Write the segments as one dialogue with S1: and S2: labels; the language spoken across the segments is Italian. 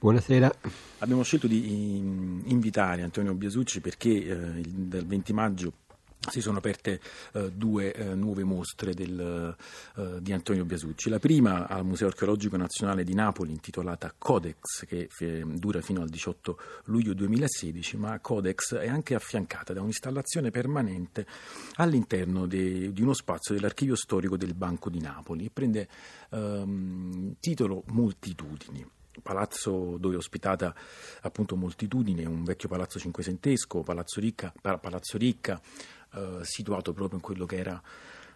S1: Buonasera.
S2: Abbiamo scelto di invitare Antonio Biasucci perché eh, dal 20 maggio si sono aperte eh, due eh, nuove mostre del, eh, di Antonio Biasucci. La prima al Museo Archeologico Nazionale di Napoli intitolata Codex, che f- dura fino al 18 luglio 2016, ma Codex è anche affiancata da un'installazione permanente all'interno de- di uno spazio dell'archivio storico del Banco di Napoli e prende ehm, titolo Moltitudini palazzo dove è ospitata appunto moltitudine, un vecchio palazzo cinquecentesco, Palazzo Ricca, Palazzo Ricca eh, situato proprio in quello che era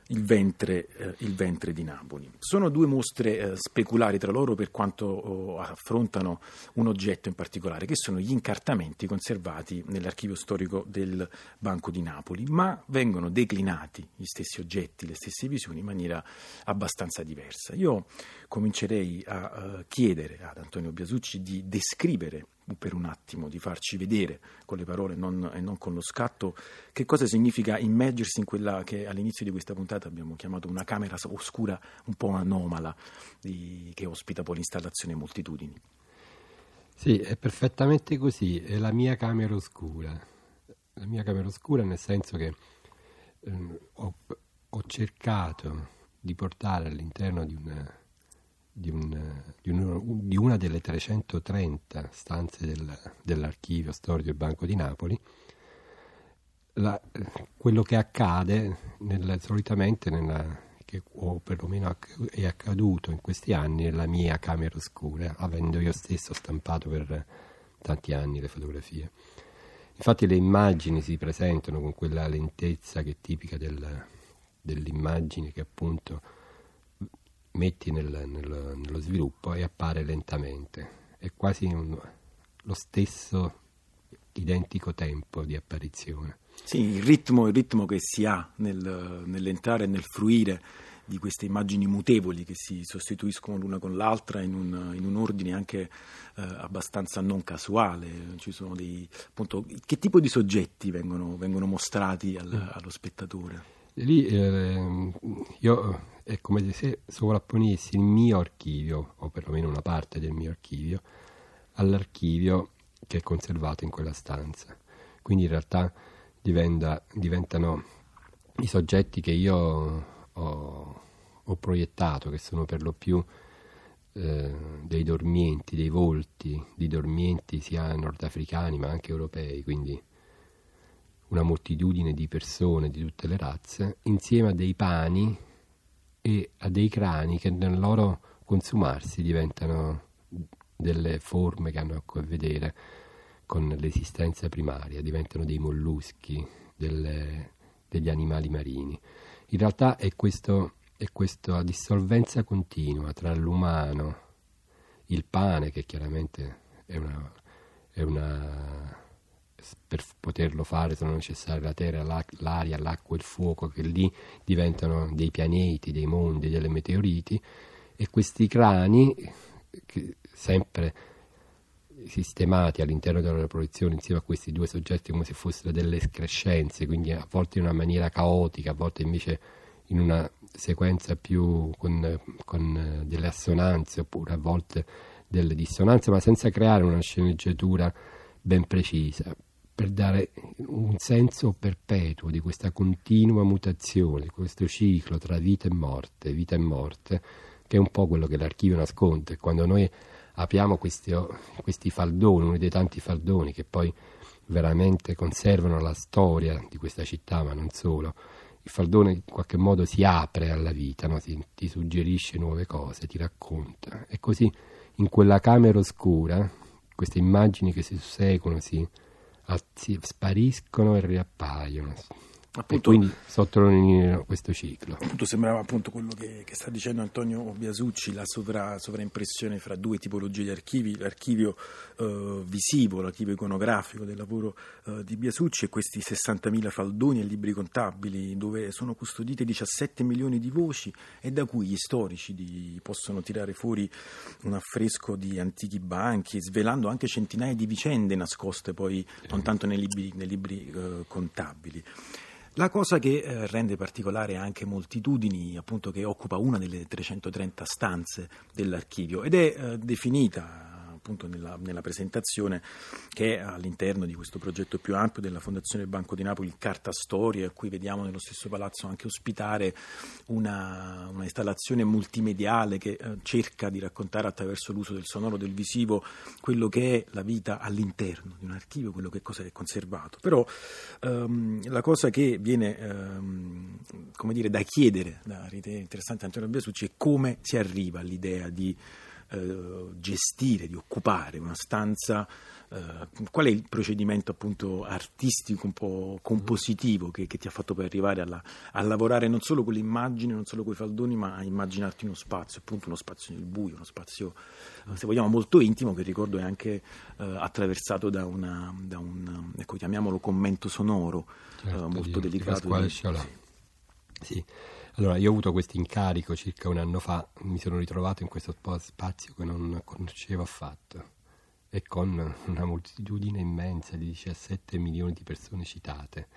S2: il ventre, eh, il ventre, di Napoli. Sono due mostre eh, speculari tra loro per quanto oh, affrontano un oggetto in particolare, che sono gli incartamenti conservati nell'archivio storico del Banco di Napoli, ma vengono declinati gli stessi oggetti, le stesse visioni in maniera abbastanza diversa. Io comincerei a uh, chiedere ad Antonio Biasucci di descrivere per un attimo, di farci vedere con le parole non, e non con lo scatto che cosa significa immergersi in quella che all'inizio di questa puntata abbiamo chiamato una camera oscura un po' anomala di, che ospita poi l'installazione moltitudini.
S1: Sì, è perfettamente così, è la mia camera oscura. La mia camera oscura nel senso che eh, ho, ho cercato di portare all'interno di una di, un, di, un, di, una delle 330 stanze del, dell'archivio storico del Banco di Napoli, la, quello che accade nel, solitamente nella, che, o perlomeno è accaduto in questi anni nella mia camera oscura, avendo io stesso stampato per tanti anni le fotografie. Infatti le immagini si presentano con quella lentezza che è tipica del, dell'immagine che appunto metti nel, nel, nello sviluppo e appare lentamente. È quasi un, lo stesso identico tempo di apparizione.
S2: Sì, il ritmo, il ritmo che si ha nel, nell'entrare e nel fruire di queste immagini mutevoli che si sostituiscono l'una con l'altra in un, in un ordine anche eh, abbastanza non casuale. Dei, appunto, che tipo di soggetti vengono, vengono mostrati al, mm. allo spettatore?
S1: Lì eh, io è come se sovrapponessi il mio archivio, o perlomeno una parte del mio archivio, all'archivio che è conservato in quella stanza. Quindi in realtà diventa, diventano i soggetti che io ho, ho, proiettato, che sono per lo più eh, dei dormienti, dei volti di dormienti sia nordafricani ma anche europei, quindi una moltitudine di persone di tutte le razze, insieme a dei pani e a dei crani che nel loro consumarsi diventano delle forme che hanno a che vedere con l'esistenza primaria, diventano dei molluschi, delle, degli animali marini. In realtà è, questo, è questa dissolvenza continua tra l'umano, il pane, che chiaramente è una, è una per poterlo fare sono necessarie la terra, l'aria, l'acqua il fuoco, che lì diventano dei pianeti, dei mondi, delle meteoriti, e questi crani, sempre sistemati all'interno della proiezione insieme a questi due soggetti come se fossero delle escrescenze, quindi a volte in una maniera caotica, a volte invece in una sequenza più con, con delle assonanze oppure a volte delle dissonanze, ma senza creare una sceneggiatura ben precisa per dare un senso perpetuo di questa continua mutazione, questo ciclo tra vita e morte, vita e morte, che è un po' quello che l'archivio nasconde. Quando noi apriamo questi, questi faldoni, uno dei tanti faldoni che poi veramente conservano la storia di questa città, ma non solo, il faldone in qualche modo si apre alla vita, no? si, ti suggerisce nuove cose, ti racconta. E così in quella camera oscura, queste immagini che si susseguono, si spariscono e riappaiono. Appunto, e quindi sottolineano questo ciclo.
S2: Appunto sembrava appunto quello che, che sta dicendo Antonio Biasucci, la sovra, sovraimpressione fra due tipologie di archivi, l'archivio eh, visivo, l'archivio iconografico del lavoro eh, di Biasucci e questi 60.000 faldoni e libri contabili dove sono custodite 17 milioni di voci e da cui gli storici di, possono tirare fuori un affresco di antichi banchi, svelando anche centinaia di vicende nascoste poi non tanto nei libri, nei libri eh, contabili. La cosa che eh, rende particolare anche Moltitudini, appunto che occupa una delle 330 stanze dell'archivio ed è eh, definita appunto nella, nella, presentazione, che è all'interno di questo progetto più ampio della Fondazione Banco di Napoli, Carta Storia, a cui vediamo nello stesso palazzo anche ospitare una, una installazione multimediale che eh, cerca di raccontare attraverso l'uso del sonoro, del visivo, quello che è la vita all'interno di un archivio, quello che cosa è conservato. Però ehm, la cosa che viene ehm, come dire, da chiedere da interessante Antonio Biasucci è come si arriva all'idea di eh, gestire, di occupare una stanza, eh, qual è il procedimento appunto artistico, un po' compositivo che, che ti ha fatto poi arrivare alla, a lavorare non solo con le immagini, non solo con i faldoni, ma a immaginarti uno spazio, appunto uno spazio nel buio, uno spazio, eh, se vogliamo, molto intimo, che ricordo è anche eh, attraversato da, una, da un, ecco, chiamiamolo commento sonoro, certo, molto di, delicato.
S1: Di sì. sì. Allora, io ho avuto questo incarico circa un anno fa, mi sono ritrovato in questo spazio che non conoscevo affatto e con una moltitudine immensa di 17 milioni di persone citate.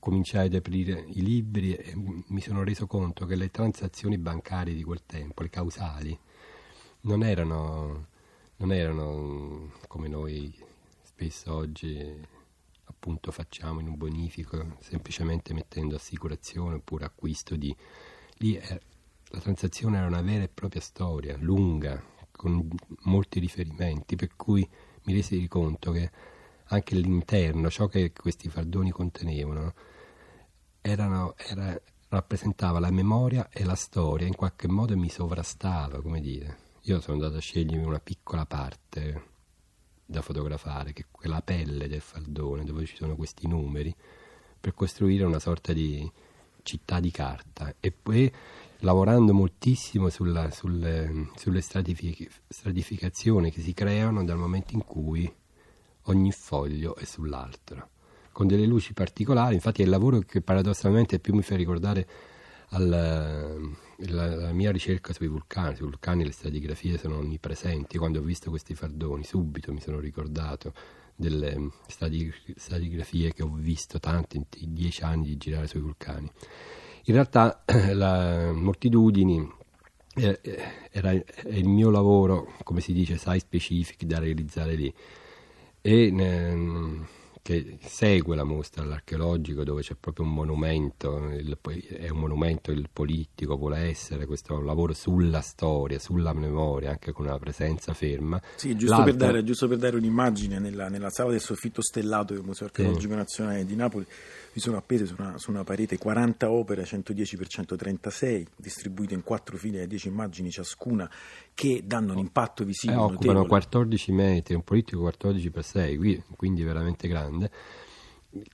S1: Cominciai ad aprire i libri e mi sono reso conto che le transazioni bancarie di quel tempo, le causali, non erano, non erano come noi spesso oggi appunto facciamo in un bonifico semplicemente mettendo assicurazione oppure acquisto di... Lì è, la transazione era una vera e propria storia, lunga, con molti riferimenti, per cui mi resi conto che anche l'interno, ciò che questi fardoni contenevano, erano, era, rappresentava la memoria e la storia, in qualche modo mi sovrastava, come dire. Io sono andato a scegliermi una piccola parte da fotografare, che è quella pelle del faldone dove ci sono questi numeri, per costruire una sorta di città di carta. E poi lavorando moltissimo sulla, sulle, sulle stratific- stratificazioni che si creano dal momento in cui ogni foglio è sull'altro, con delle luci particolari. Infatti è il lavoro che paradossalmente più mi fa ricordare alla, la, mia ricerca sui vulcani, sui vulcani le stratigrafie sono onnipresenti, quando ho visto questi fardoni subito mi sono ricordato delle stratigrafie che ho visto tante in dieci anni di girare sui vulcani. In realtà la Mortitudini eh, era, è il mio lavoro, come si dice, site specific da realizzare lì. E, ehm, che segue la mostra all'archeologico dove c'è proprio un monumento, il, è un monumento il politico, vuole essere questo lavoro sulla storia, sulla memoria, anche con una presenza ferma.
S2: Sì, giusto, per dare, giusto per dare, un'immagine, nella, nella, sala del soffitto stellato del Museo Archeologico sì. Nazionale di Napoli vi sono appese su una, su una, parete 40 opere 110 x 136 distribuite in quattro file a 10 immagini ciascuna che danno un impatto visivo
S1: eh,
S2: notevole.
S1: occupano 14 metri, un politico 14 x 6 quindi veramente grande.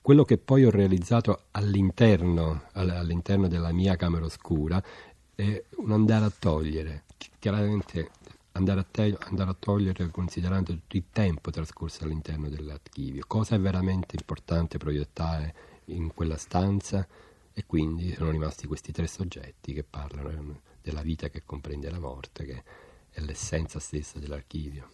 S1: Quello che poi ho realizzato all'interno, all'interno della mia camera oscura è un andare a togliere. Chiaramente andare a, te- andare a, togliere considerando tutto il tempo trascorso all'interno dell'archivio, cosa è veramente importante proiettare in quella stanza? E quindi sono rimasti questi tre soggetti che parlano della vita che comprende la morte, che è l'essenza stessa dell'archivio.